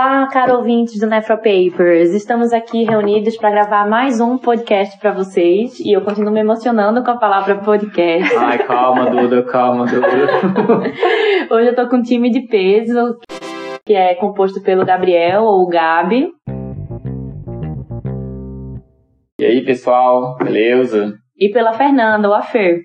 Olá, caro ouvintes do Nefropapers. Estamos aqui reunidos para gravar mais um podcast para vocês e eu continuo me emocionando com a palavra podcast. Ai, calma, Duda, calma, Duda. Hoje eu tô com um time de peso que é composto pelo Gabriel ou Gabi. E aí, pessoal, beleza? E pela Fernanda ou a Fer.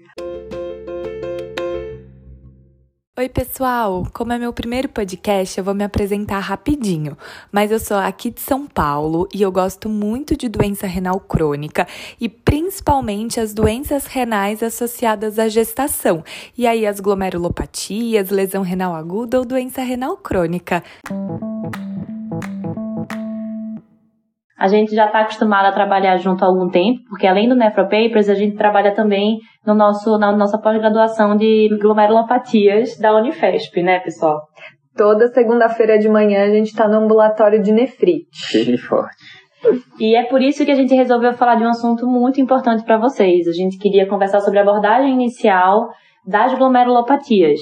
Oi, pessoal! Como é meu primeiro podcast, eu vou me apresentar rapidinho. Mas eu sou aqui de São Paulo e eu gosto muito de doença renal crônica e principalmente as doenças renais associadas à gestação. E aí, as glomerulopatias, lesão renal aguda ou doença renal crônica. A gente já está acostumado a trabalhar junto há algum tempo, porque além do Nefropapers, a gente trabalha também no nosso, na nossa pós-graduação de glomerulopatias da Unifesp, né, pessoal? Toda segunda-feira de manhã a gente está no ambulatório de nefrite. Firme e forte. E é por isso que a gente resolveu falar de um assunto muito importante para vocês. A gente queria conversar sobre a abordagem inicial das glomerulopatias.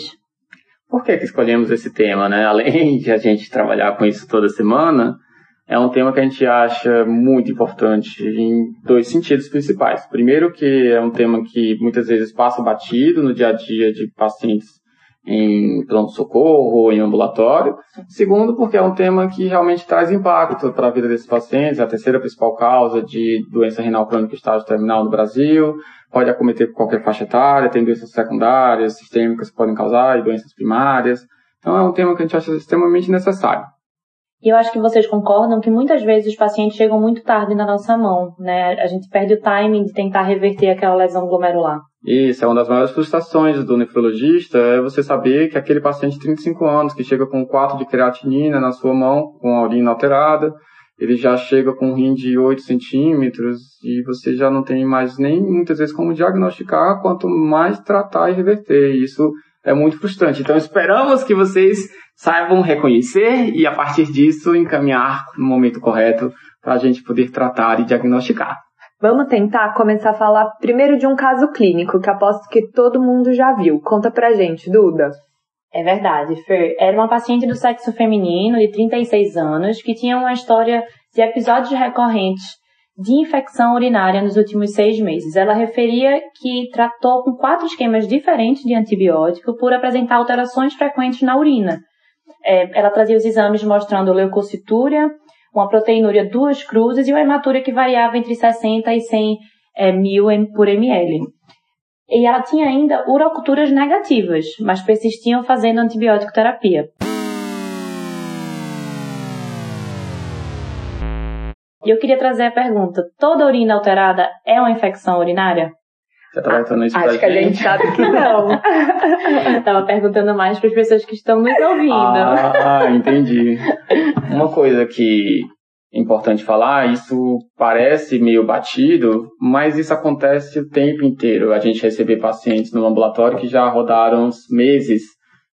Por que, que escolhemos esse tema, né? Além de a gente trabalhar com isso toda semana, é um tema que a gente acha muito importante em dois sentidos principais. Primeiro, que é um tema que muitas vezes passa batido no dia a dia de pacientes em pronto-socorro ou em ambulatório. Segundo, porque é um tema que realmente traz impacto para a vida desses pacientes, é a terceira principal causa de doença renal crônica estágio terminal no Brasil, pode acometer qualquer faixa etária, tem doenças secundárias, sistêmicas que podem causar e doenças primárias. Então é um tema que a gente acha extremamente necessário. E eu acho que vocês concordam que muitas vezes os pacientes chegam muito tarde na nossa mão, né? A gente perde o timing de tentar reverter aquela lesão glomerular. Isso, é uma das maiores frustrações do nefrologista, é você saber que aquele paciente de 35 anos que chega com 4 de creatinina na sua mão, com a urina alterada, ele já chega com um rim de 8 centímetros e você já não tem mais nem muitas vezes como diagnosticar, quanto mais tratar e reverter. Isso é muito frustrante. Então esperamos que vocês saibam reconhecer e a partir disso encaminhar no momento correto para a gente poder tratar e diagnosticar. Vamos tentar começar a falar primeiro de um caso clínico que aposto que todo mundo já viu. Conta pra gente, Duda. É verdade, Fer. Era uma paciente do sexo feminino de 36 anos que tinha uma história de episódios recorrentes de infecção urinária nos últimos seis meses. Ela referia que tratou com quatro esquemas diferentes de antibiótico por apresentar alterações frequentes na urina. É, ela trazia os exames mostrando leucocitúria, uma proteinúria duas cruzes e uma hematúria que variava entre 60 e 100 é, mil por ml. E ela tinha ainda uroculturas negativas, mas persistiam fazendo antibiótico terapia. E eu queria trazer a pergunta: toda urina alterada é uma infecção urinária? Você tá perguntando isso Acho pra que a gente sabe que não. Tava perguntando mais para as pessoas que estão nos ouvindo. Ah, entendi. Uma coisa que é importante falar, isso parece meio batido, mas isso acontece o tempo inteiro. A gente recebe pacientes no ambulatório que já rodaram meses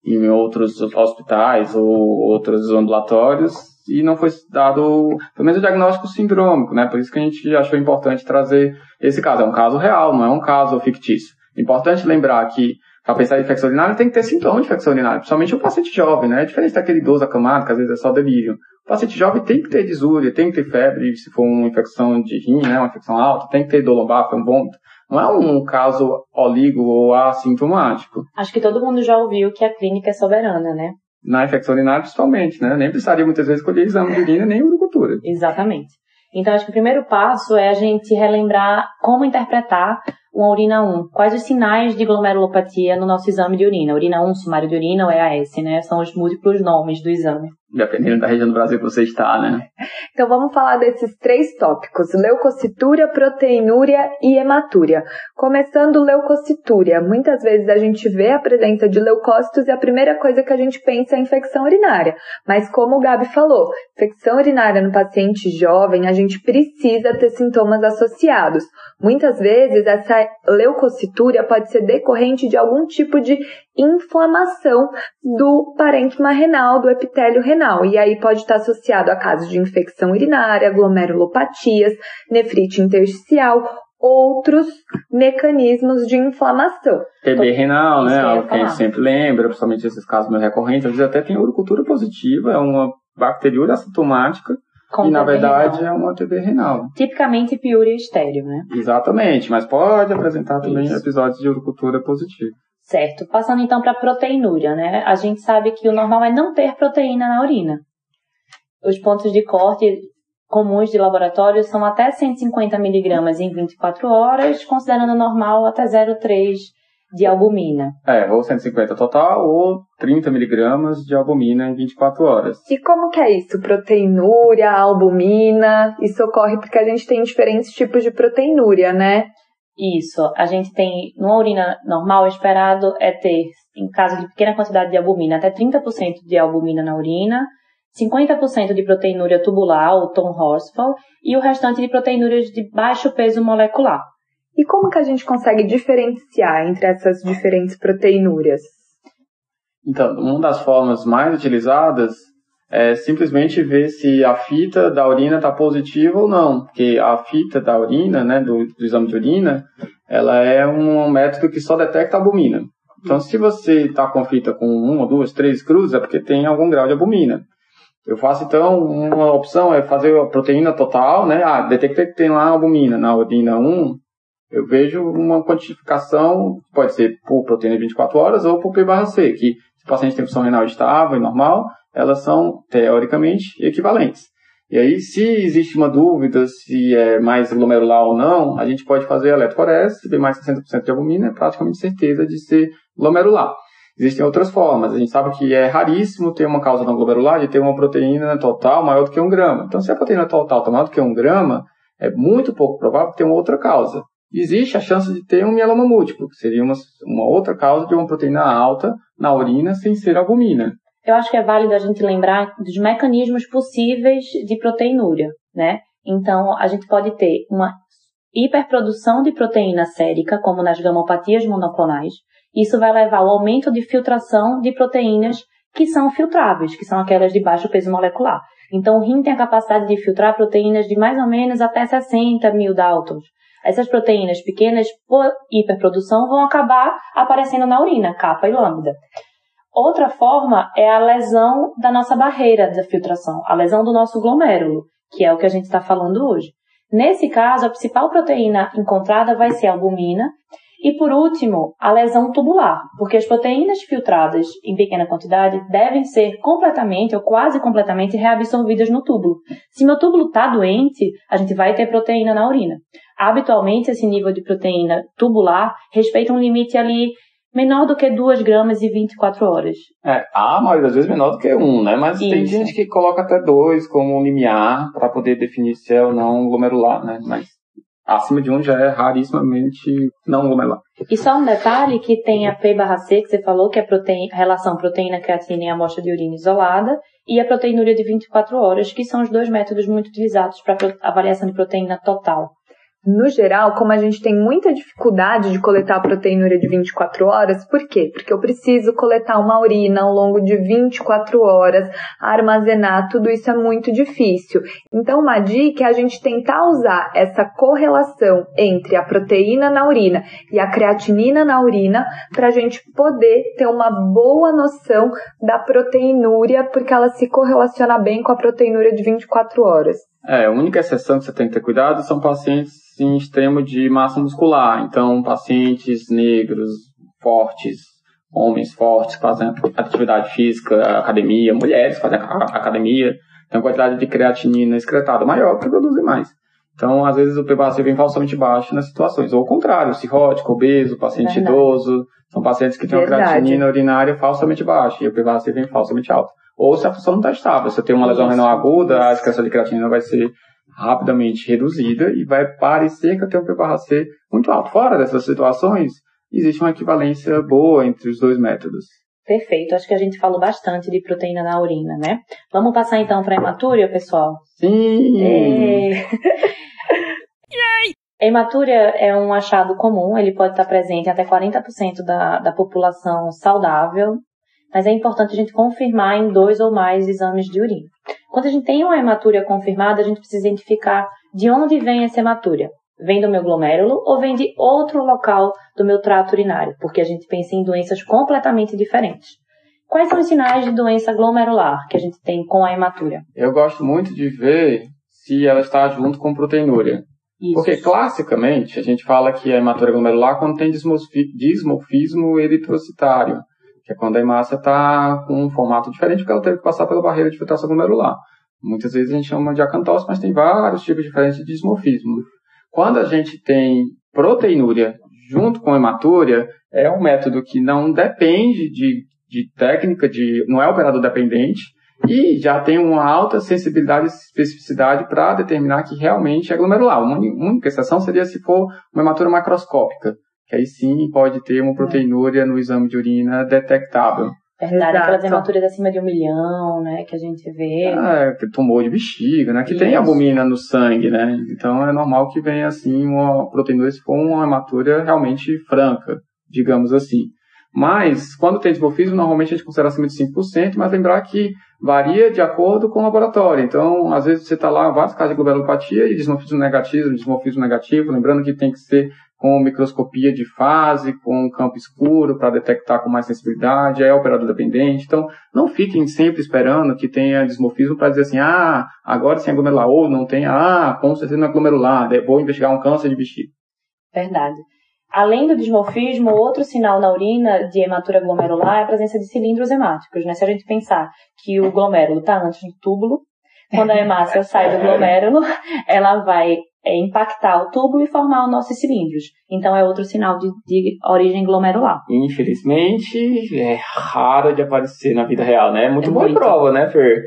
em outros hospitais ou outros ambulatórios e não foi dado, pelo menos o diagnóstico sindrômico, né? Por isso que a gente achou importante trazer esse caso. É um caso real, não é um caso fictício. Importante lembrar que para pensar em infecção urinária tem que ter sintoma de infecção urinária, principalmente o paciente jovem, né? É diferente daquele idoso acamado, que às vezes é só delírio. O paciente jovem tem que ter disúria, tem que ter febre, se for uma infecção de rim, né? Uma infecção alta, tem que ter dor lombar, um vômito. Não é um caso oligo ou assintomático. Acho que todo mundo já ouviu que a clínica é soberana, né? Na infecção urinária principalmente, né? Nem precisaria muitas vezes colher exame de urina nem urocultura. Exatamente. Então, acho que o primeiro passo é a gente relembrar como interpretar uma urina 1. Quais os sinais de glomerulopatia no nosso exame de urina? Urina 1, sumário de urina ou EAS, né? São os múltiplos nomes do exame. Dependendo da região do Brasil que você está, né? Então vamos falar desses três tópicos: leucocitúria, proteinúria e hematúria. Começando leucocitúria, muitas vezes a gente vê a presença de leucócitos e a primeira coisa que a gente pensa é infecção urinária. Mas como o Gabi falou, infecção urinária no paciente jovem, a gente precisa ter sintomas associados. Muitas vezes essa leucocitúria pode ser decorrente de algum tipo de inflamação do parênquima renal, do epitélio renal, e aí pode estar associado a casos de infecção urinária, glomerulopatias, nefrite intersticial outros mecanismos de inflamação. TB renal, né? Algo que a gente sempre lembra, principalmente esses casos mais recorrentes. Às vezes até tem urocultura positiva, é uma bacteriúria assintomática Com e na verdade renal. é uma TB renal. Tipicamente piúria estéreo, né? Exatamente, mas pode apresentar também Isso. episódios de urocultura positiva. Certo. Passando então para proteinúria, né? A gente sabe que o normal é não ter proteína na urina. Os pontos de corte comuns de laboratório são até 150 miligramas em 24 horas, considerando normal até 0,3 de albumina. É, ou 150 total, ou 30 miligramas de albumina em 24 horas. E como que é isso? Proteinúria, albumina? Isso ocorre porque a gente tem diferentes tipos de proteinúria, né? Isso. A gente tem, numa urina normal, o esperado é ter, em caso de pequena quantidade de albumina, até 30% de albumina na urina, 50% de proteinúria tubular, ou Tom Horsfall, e o restante de proteinúrias de baixo peso molecular. E como que a gente consegue diferenciar entre essas diferentes proteinúrias? Então, uma das formas mais utilizadas é simplesmente ver se a fita da urina está positiva ou não, porque a fita da urina, né, do, do exame de urina, ela é um método que só detecta albumina. Então, se você está com fita com uma, duas, três cruzes, é porque tem algum grau de albumina. Eu faço, então, uma opção é fazer a proteína total, né? Ah, detectei que tem lá albumina na urina 1, eu vejo uma quantificação, pode ser por proteína de 24 horas ou por P barra C, que se o paciente tem função renal estável e normal, elas são, teoricamente, equivalentes. E aí, se existe uma dúvida se é mais glomerular ou não, a gente pode fazer eletroforese, se tem mais de 60% de albumina, é praticamente certeza de ser glomerular. Existem outras formas. A gente sabe que é raríssimo ter uma causa não glomerular de ter uma proteína total maior do que um grama. Então, se a proteína total está maior do que um grama, é muito pouco provável ter uma outra causa. Existe a chance de ter um mieloma múltiplo, que seria uma, uma outra causa de uma proteína alta na urina sem ser albumina. Eu acho que é válido a gente lembrar dos mecanismos possíveis de proteinúria, né? Então, a gente pode ter uma hiperprodução de proteína sérica, como nas gamopatias monoclonais. Isso vai levar ao aumento de filtração de proteínas que são filtráveis, que são aquelas de baixo peso molecular. Então, o rim tem a capacidade de filtrar proteínas de mais ou menos até 60 mil Daltons. Essas proteínas pequenas, por hiperprodução, vão acabar aparecendo na urina, capa e lambda. Outra forma é a lesão da nossa barreira da filtração, a lesão do nosso glomérulo, que é o que a gente está falando hoje. Nesse caso, a principal proteína encontrada vai ser a albumina. E por último, a lesão tubular, porque as proteínas filtradas em pequena quantidade devem ser completamente ou quase completamente reabsorvidas no túbulo. Se meu túbulo está doente, a gente vai ter proteína na urina. Habitualmente, esse nível de proteína tubular respeita um limite ali menor do que 2 gramas e 24 horas. É, a maioria das vezes menor do que um, né? Mas tem Isso. gente que coloca até dois como limiar para poder definir se é ou não glomerular, né? Mas acima de um já é rarissimamente não glomerular. E só um detalhe que tem a P barra C, que você falou, que é a proteína, relação proteína-creatina em amostra de urina isolada, e a proteinúria de 24 horas, que são os dois métodos muito utilizados para avaliação de proteína total. No geral, como a gente tem muita dificuldade de coletar a proteinúria de 24 horas, por quê? Porque eu preciso coletar uma urina ao longo de 24 horas, armazenar, tudo isso é muito difícil. Então, uma dica é a gente tentar usar essa correlação entre a proteína na urina e a creatinina na urina para a gente poder ter uma boa noção da proteinúria, porque ela se correlaciona bem com a proteinúria de 24 horas. É, a única exceção que você tem que ter cuidado são pacientes em extremo de massa muscular. Então, pacientes negros, fortes, homens fortes, fazem atividade física, academia, mulheres fazem academia, tem uma quantidade de creatinina excretada maior que produzem mais. Então, às vezes o PBAC vem falsamente baixo nas situações. Ou ao contrário, cirrótico, obeso, paciente Verdade. idoso, são pacientes que têm uma creatinina urinária falsamente baixa e o PBAC vem falsamente alto. Ou se a função não está estável, se eu tenho uma lesão renal aguda, a excreção de creatinina vai ser rapidamente reduzida e vai parecer que eu tenho um P/C muito alto. Fora dessas situações, existe uma equivalência boa entre os dois métodos. Perfeito, acho que a gente falou bastante de proteína na urina, né? Vamos passar então para a hematúria, pessoal? Sim! É. A hematúria é um achado comum, ele pode estar presente em até 40% da, da população saudável, mas é importante a gente confirmar em dois ou mais exames de urina. Quando a gente tem uma hematúria confirmada, a gente precisa identificar de onde vem essa hematúria. Vem do meu glomérulo ou vem de outro local do meu trato urinário? Porque a gente pensa em doenças completamente diferentes. Quais são os sinais de doença glomerular que a gente tem com a hematúria? Eu gosto muito de ver se ela está junto com proteinúria. Isso. Porque classicamente a gente fala que a hematúria glomerular quando tem dismorfismo eritrocitário, que é quando a hemácia está com um formato diferente porque ela teve que passar pela barreira de filtração glomerular. Muitas vezes a gente chama de acantose, mas tem vários tipos diferentes de dismorfismo. Quando a gente tem proteinúria junto com hematúria, é um método que não depende de, de técnica, de, não é operador dependente, e já tem uma alta sensibilidade e especificidade para determinar que realmente é glomerular. Uma única exceção seria se for uma hematúria macroscópica, que aí sim pode ter uma proteinúria no exame de urina detectável. Verdade, Exato. aquelas hematuras acima de um milhão, né, que a gente vê. É, que tumor de bexiga, né, que Isso. tem albumina no sangue, né, então é normal que venha assim uma proteína se for uma hematura realmente franca, digamos assim. Mas, quando tem dismorfismo, normalmente a gente considera acima de 5%, mas lembrar que varia de acordo com o laboratório. Então, às vezes você está lá, vários casos de glomerulopatia e dismorfismo negativo, dismorfismo negativo, lembrando que tem que ser com microscopia de fase, com campo escuro para detectar com mais sensibilidade, é operador dependente. Então, não fiquem sempre esperando que tenha dismorfismo para dizer assim, ah, agora sem glomerular, ou não tem, ah, com certeza não é glomerular, vou investigar um câncer de bexiga. Verdade. Além do dismorfismo, outro sinal na urina de hematura glomerular é a presença de cilindros hemáticos. Né? Se a gente pensar que o glomérulo está antes do túbulo, quando a hemácia sai do glomérulo, ela vai é, impactar o túbulo e formar os nossos cilindros. Então é outro sinal de, de, origem glomerular. Infelizmente, é raro de aparecer na vida real, né? É muito é boa muito. prova, né, Fer?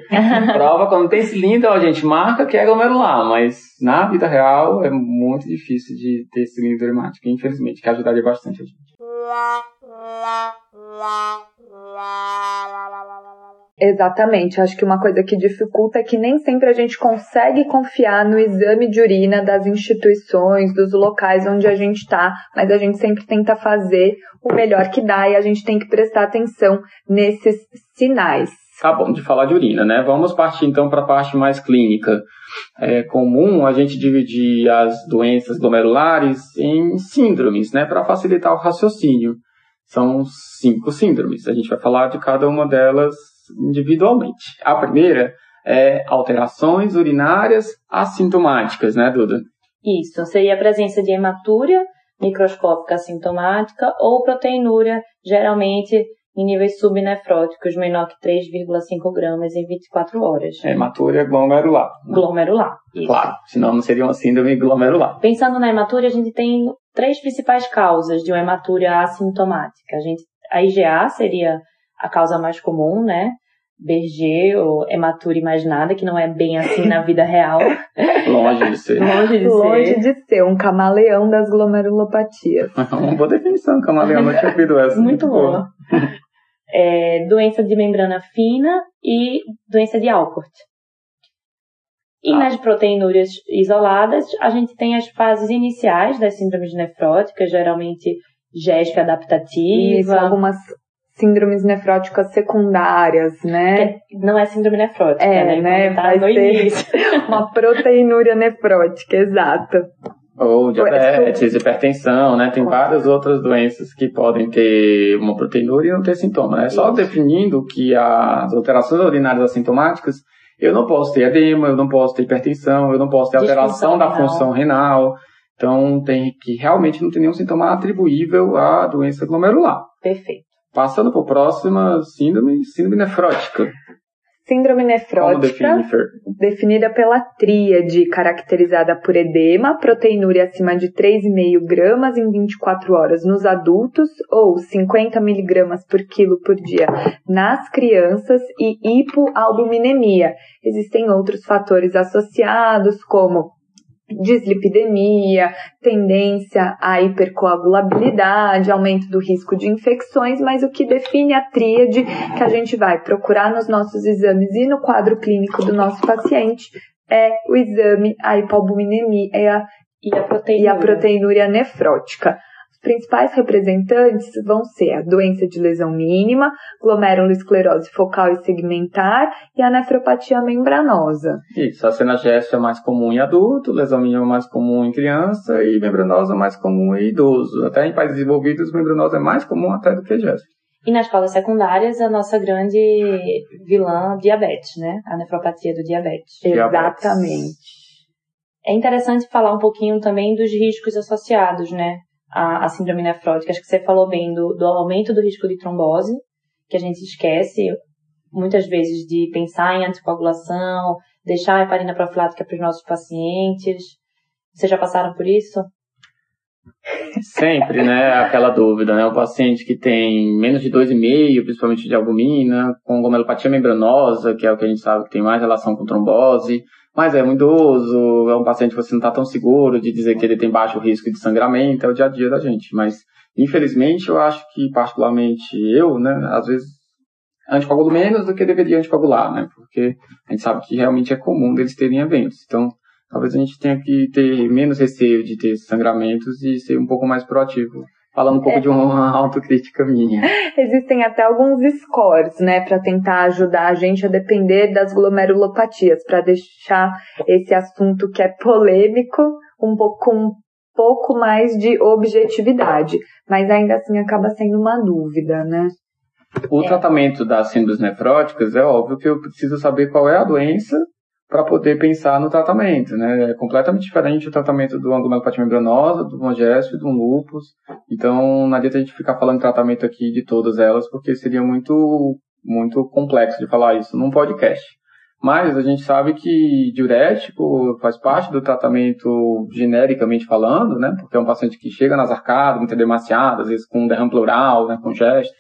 prova quando tem cilindro, a gente marca que é glomerular, mas na vida real é muito difícil de ter cilindro hemático, infelizmente, que ajudaria bastante a gente. Exatamente. Acho que uma coisa que dificulta é que nem sempre a gente consegue confiar no exame de urina das instituições, dos locais onde a gente está, mas a gente sempre tenta fazer o melhor que dá e a gente tem que prestar atenção nesses sinais. Tá bom de falar de urina, né? Vamos partir então para a parte mais clínica. É comum a gente dividir as doenças glomerulares em síndromes, né, para facilitar o raciocínio. São cinco síndromes. A gente vai falar de cada uma delas individualmente. A primeira é alterações urinárias assintomáticas, né, Duda? Isso, seria a presença de hematúria microscópica assintomática ou proteinúria, geralmente em níveis subnefróticos menor que 3,5 gramas em 24 horas. Hematúria glomerular. Glomerular. Isso. Claro, senão não seria uma síndrome glomerular. Pensando na hematúria, a gente tem três principais causas de uma hematúria assintomática. A, gente, a IgA seria a causa mais comum, né? Berger ou hematura imaginada, que não é bem assim na vida real. Longe de ser. Longe de Longe ser. de ser, um camaleão das glomerulopatias. Uma boa definição, camaleão, não tinha ouvido essa. Muito, muito boa. É, doença de membrana fina e doença de Alport. E ah. nas proteinúrias isoladas, a gente tem as fases iniciais das síndromes nefróticas, geralmente gésica adaptativa. Isso, algumas síndromes nefróticas secundárias, né? Que não é síndrome nefrótica, é, né? né? Tá Vai no início. uma proteinúria nefrótica, exato. Ou diabetes, hipertensão, né? Tem várias outras doenças que podem ter uma proteinúria e não ter sintoma. É né? só definindo que as alterações urinárias assintomáticas, eu não posso ter edema, eu não posso ter hipertensão, eu não posso ter alteração da função renal. Então, tem que realmente não ter nenhum sintoma atribuível à doença glomerular. Perfeito. Passando para a próxima, síndrome, síndrome nefrótica. Síndrome nefrótica, definida pela tríade, caracterizada por edema, proteinúria acima de 3,5 gramas em 24 horas nos adultos ou 50 miligramas por quilo por dia nas crianças e hipoalbuminemia. Existem outros fatores associados, como dislipidemia, tendência à hipercoagulabilidade, aumento do risco de infecções, mas o que define a tríade que a gente vai procurar nos nossos exames e no quadro clínico do nosso paciente é o exame, a hipoalbuminemia e a, e a, proteinúria. E a proteinúria nefrótica. Principais representantes vão ser a doença de lesão mínima, glomerulosclerose focal e segmentar e a nefropatia membranosa. Isso, a cenagésia é mais comum em adulto, lesão mínima é mais comum em criança e membranosa é mais comum em idoso. Até em países desenvolvidos, membranosa é mais comum até do que gésia. E nas causas secundárias, a nossa grande vilã, diabetes, né? A nefropatia do diabetes. Diabetes. Exatamente. É interessante falar um pouquinho também dos riscos associados, né? À, à síndrome nefrótica. Acho que você falou bem do, do aumento do risco de trombose, que a gente esquece muitas vezes de pensar em anticoagulação, deixar a heparina profilática para os nossos pacientes. Vocês já passaram por isso? Sempre, né? Aquela dúvida, né? O paciente que tem menos de 2,5, principalmente de albumina, com glomerulopatia membranosa, que é o que a gente sabe que tem mais relação com trombose, mas é um idoso, é um paciente que você não está tão seguro de dizer que ele tem baixo risco de sangramento, é o dia a dia da gente. Mas, infelizmente, eu acho que, particularmente eu, né, às vezes, anticoagulo menos do que deveria anticoagular, né? Porque a gente sabe que realmente é comum deles terem eventos. Então, talvez a gente tenha que ter menos receio de ter sangramentos e ser um pouco mais proativo falando um pouco é. de uma autocrítica minha. Existem até alguns scores, né, para tentar ajudar a gente a depender das glomerulopatias, para deixar esse assunto que é polêmico um pouco com um pouco mais de objetividade, mas ainda assim acaba sendo uma dúvida, né? O é. tratamento das síndromes nefróticas é óbvio que eu preciso saber qual é a doença para poder pensar no tratamento, né? É completamente diferente o tratamento do angulopatia membranosa, do e do lupus. Então, não adianta a gente ficar falando tratamento aqui de todas elas, porque seria muito, muito complexo de falar isso num podcast. Mas a gente sabe que diurético faz parte do tratamento genericamente falando, né? Porque é um paciente que chega nas arcadas, muito demasiado, às vezes com derrame pleural, né? Com gesto.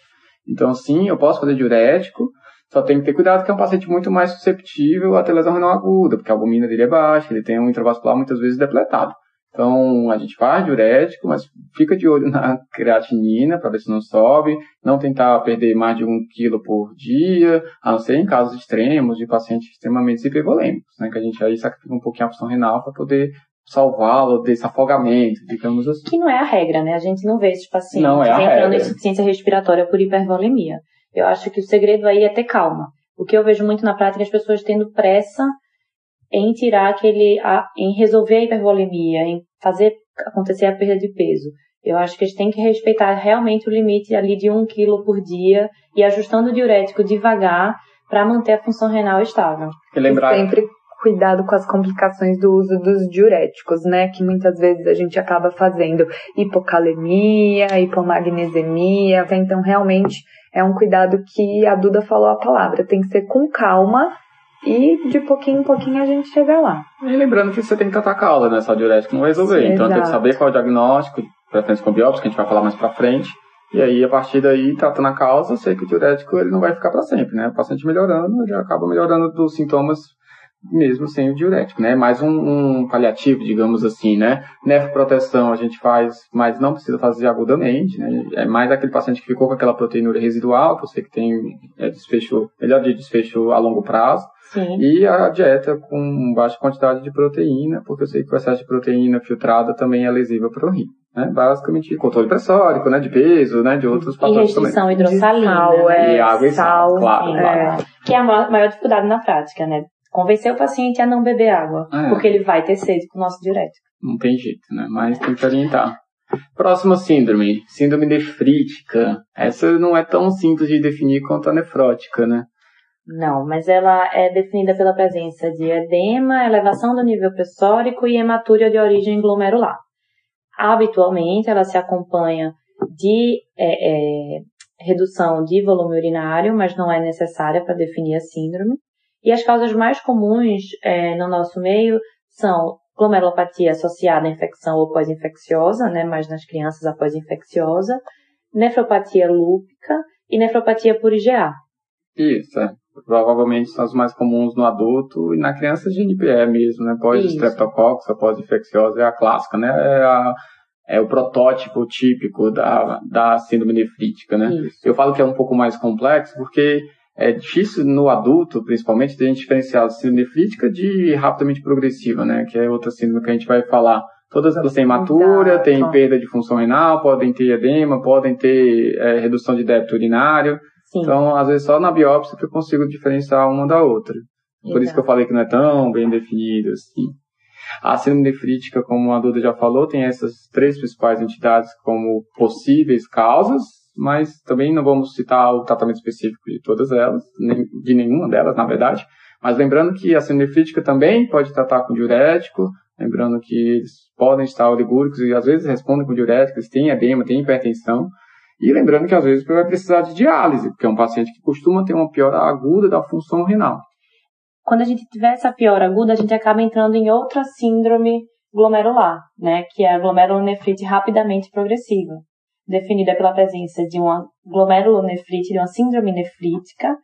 Então, sim, eu posso fazer diurético, só tem que ter cuidado que é um paciente muito mais susceptível a ter lesão renal aguda, porque a albumina dele é baixa, ele tem um intravascular muitas vezes depletado. Então, a gente faz diurético, mas fica de olho na creatinina para ver se não sobe, não tentar perder mais de um quilo por dia, a não ser em casos extremos de pacientes extremamente hipervolêmicos, né, que a gente aí sacrifica um pouquinho a função renal para poder salvá-lo desse afogamento, digamos assim. Que não é a regra, né? A gente não vê esses pacientes não é entrando regra. em insuficiência respiratória por hipervolemia. Eu acho que o segredo aí é ter calma. O que eu vejo muito na prática é as pessoas tendo pressa em tirar aquele, em resolver a hipervolemia, em fazer acontecer a perda de peso. Eu acho que eles têm que respeitar realmente o limite ali de um quilo por dia e ajustando o diurético devagar para manter a função renal estável. E lembrar... E sempre cuidado com as complicações do uso dos diuréticos, né? Que muitas vezes a gente acaba fazendo hipocalemia, hipomagnesemia. Então, realmente, é um cuidado que a Duda falou a palavra. Tem que ser com calma e de pouquinho em pouquinho a gente chega lá. E lembrando que você tem que tratar a causa, né? Só diurético não vai resolver. Então, tem que saber qual é o diagnóstico, preferência com biópsia, que a gente vai falar mais pra frente. E aí, a partir daí, tratando a causa, sei que o diurético ele não vai ficar para sempre, né? O paciente melhorando, ele acaba melhorando dos sintomas mesmo sem o diurético, né? Mais um, um, paliativo, digamos assim, né? Nefroproteção a gente faz, mas não precisa fazer agudamente, né? É mais aquele paciente que ficou com aquela proteinúria residual, que você que tem é, desfecho, melhor de desfecho a longo prazo. Sim. E a dieta com baixa quantidade de proteína, porque eu sei que o excesso de proteína filtrada também é lesiva para o rim. Né? Basicamente, controle pressórico, né? De peso, né? De outros fatores e restrição também. hidrossalina. Sal, é, e água e sal, sal claro, sim, claro. É. Que é a maior dificuldade na prática, né? Convencer o paciente a não beber água, é. porque ele vai ter sede com o nosso diurético. Não tem jeito, né? Mas tem que orientar. Próxima síndrome, síndrome nefrítica. Essa não é tão simples de definir quanto a nefrótica, né? Não, mas ela é definida pela presença de edema, elevação do nível pressórico e hematúria de origem glomerular. Habitualmente, ela se acompanha de é, é, redução de volume urinário, mas não é necessária para definir a síndrome. E as causas mais comuns é, no nosso meio são glomerulopatia associada à infecção ou pós-infecciosa, né, mais nas crianças após infecciosa, nefropatia lúpica e nefropatia por IgA. Isso, é. Provavelmente são as mais comuns no adulto e na criança de NPE mesmo, né? Pós-streptococcus, pós-infecciosa é a clássica, né? É, a, é o protótipo típico da, da síndrome nefrítica, né? Isso. Eu falo que é um pouco mais complexo porque é difícil no adulto, principalmente, de a gente diferenciar a síndrome nefrítica de rapidamente progressiva, né? Que é outra síndrome que a gente vai falar Todas elas têm Exato. têm perda de função renal, podem ter edema, podem ter é, redução de débito urinário. Sim. Então, às vezes, só na biópsia que eu consigo diferenciar uma da outra. Por isso que eu falei que não é tão bem definido assim. A síndrome nefrítica, como a Duda já falou, tem essas três principais entidades como possíveis causas, mas também não vamos citar o tratamento específico de todas elas, nem de nenhuma delas, na verdade. Mas lembrando que a síndrome nefrítica também pode tratar com diurético, lembrando que eles podem estar oligúricos e às vezes respondem com diurético, eles têm edema, têm hipertensão. E lembrando que às vezes vai precisar de diálise, porque é um paciente que costuma ter uma piora aguda da função renal. Quando a gente tiver essa piora aguda, a gente acaba entrando em outra síndrome glomerular, né? Que é a glomerulonefrite rapidamente progressiva, definida pela presença de uma glomerulonefrite, de uma síndrome nefrítica,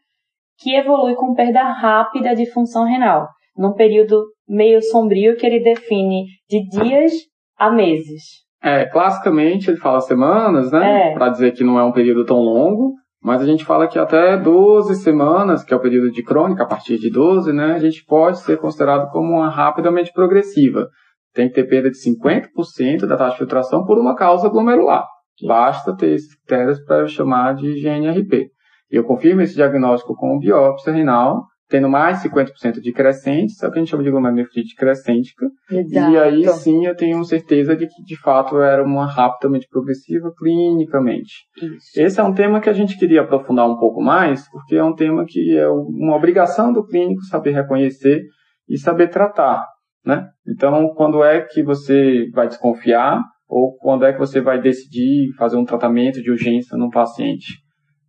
que evolui com perda rápida de função renal, num período meio sombrio que ele define de dias a meses. É, classicamente ele fala semanas, né? É. Para dizer que não é um período tão longo, mas a gente fala que até 12 semanas, que é o período de crônica, a partir de 12, né? A gente pode ser considerado como uma rapidamente progressiva. Tem que ter perda de 50% da taxa de filtração por uma causa glomerular. Basta ter esses critérios para eu chamar de GNRP. E eu confirmo esse diagnóstico com biópsia renal, tendo mais 50% de crescente, é o que a gente chama de glomerulonefrite crescêntica, Exato. e aí sim eu tenho certeza de que de fato era uma rapidamente progressiva clinicamente. Isso. Esse é um tema que a gente queria aprofundar um pouco mais, porque é um tema que é uma obrigação do clínico saber reconhecer e saber tratar, né? Então, quando é que você vai desconfiar ou quando é que você vai decidir fazer um tratamento de urgência num paciente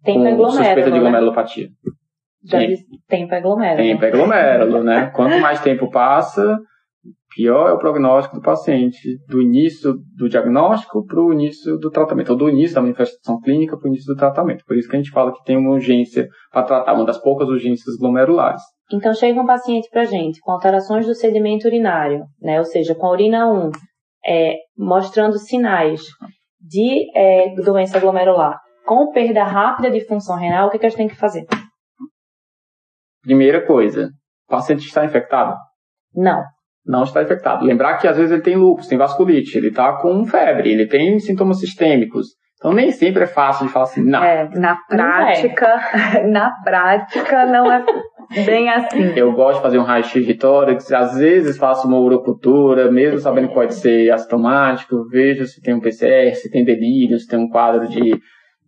Tempo é com suspeita de né? glomerulopatia? Já disse, tempo é glomérulo. Tempo é glomérulo, né? Quanto mais tempo passa, pior é o prognóstico do paciente, do início do diagnóstico para o início do tratamento, ou do início da manifestação clínica para o início do tratamento. Por isso que a gente fala que tem uma urgência para tratar, uma das poucas urgências glomerulares. Então chega um paciente pra gente com alterações do sedimento urinário, né? Ou seja, com a urina 1, é, mostrando sinais de é, doença glomerular, com perda rápida de função renal, o que, que a gente tem que fazer? Primeira coisa, o paciente está infectado? Não. Não está infectado. Lembrar que às vezes ele tem lúpus, tem vasculite, ele está com febre, ele tem sintomas sistêmicos. Então nem sempre é fácil de falar assim, não, É, na prática, na prática não é bem assim. Eu gosto de fazer um raio-x de tórax, às vezes faço uma urocultura, mesmo sabendo que pode ser assintomático, vejo se tem um PCR, se tem delírio, se tem um quadro de,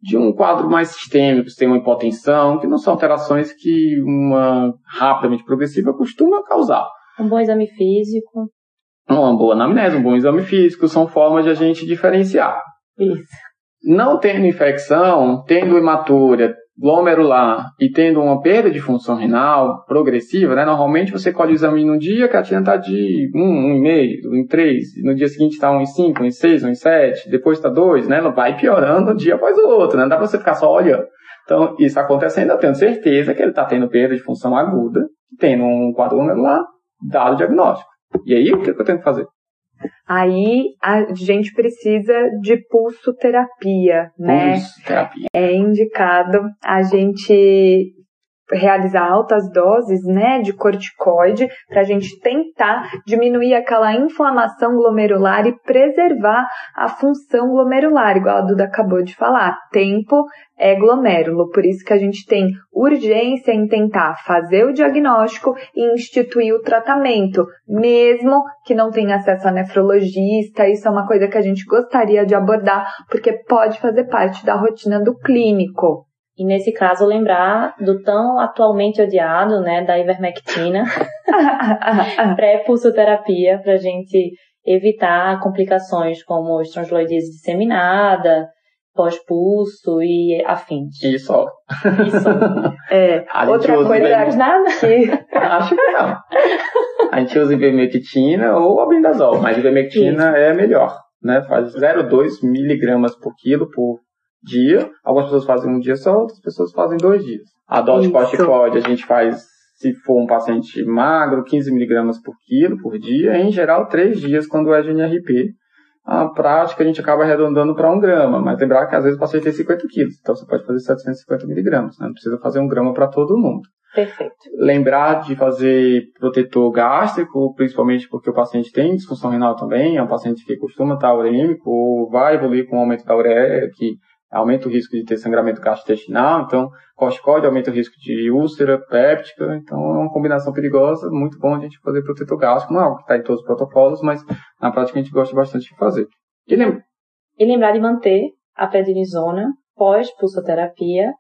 de um quadro mais sistêmico, se tem uma hipotensão, que não são alterações que uma rapidamente progressiva costuma causar. Um bom exame físico. Uma boa anamnese, um bom exame físico, são formas de a gente diferenciar. Isso. Não tendo infecção, tendo hematúria glomerular e tendo uma perda de função renal progressiva, né? Normalmente você colhe o exame num dia, a creatina está de 1, 1,5, em 3, no dia seguinte está 1,5, 1,6, 1,7, depois está 2, né? Vai piorando um dia após o outro, né? Não dá para você ficar só olhando. Então, isso acontecendo, eu tenho certeza que ele está tendo perda de função aguda, tendo um quadro glomerular, dado o diagnóstico. E aí, o que, que eu tenho que fazer? Aí a gente precisa de pulsoterapia, né? Pulso terapia. É indicado a gente realizar altas doses, né, de corticoide para a gente tentar diminuir aquela inflamação glomerular e preservar a função glomerular, igual a Duda acabou de falar. Tempo é glomérulo, por isso que a gente tem urgência em tentar fazer o diagnóstico e instituir o tratamento, mesmo que não tenha acesso a nefrologista. Isso é uma coisa que a gente gostaria de abordar, porque pode fazer parte da rotina do clínico. E nesse caso, lembrar do tão atualmente odiado, né, da ivermectina, pré-pulsoterapia, para a gente evitar complicações como estrongiloidese disseminada, pós-pulso e afins. E só. Isso. É, A gente outra usa coisa bem- nada? que Acho que não. A gente usa ivermectina ou albendazol, mas ivermectina é melhor, né? Faz 0,2 miligramas por quilo por dia. Algumas pessoas fazem um dia só, outras pessoas fazem dois dias. A dose de Isso. corticoide a gente faz, se for um paciente magro, 15 miligramas por quilo por dia. Em geral, três dias quando é GNRP. A prática a gente acaba arredondando para um grama, mas lembrar que às vezes o paciente tem 50 quilos, então você pode fazer 750 miligramas, né? não precisa fazer um grama para todo mundo. Perfeito. Lembrar de fazer protetor gástrico, principalmente porque o paciente tem disfunção renal também, é um paciente que costuma estar urêmico ou vai evoluir com o aumento da ureia, que aumenta o risco de ter sangramento gastrointestinal, então corticoide aumenta o risco de úlcera péptica, então é uma combinação perigosa, muito bom a gente fazer protetor gástrico, não é algo que está em todos os protocolos, mas na prática a gente gosta bastante de fazer. E, lem e lembrar de manter a prednisona pós-pulsoterapia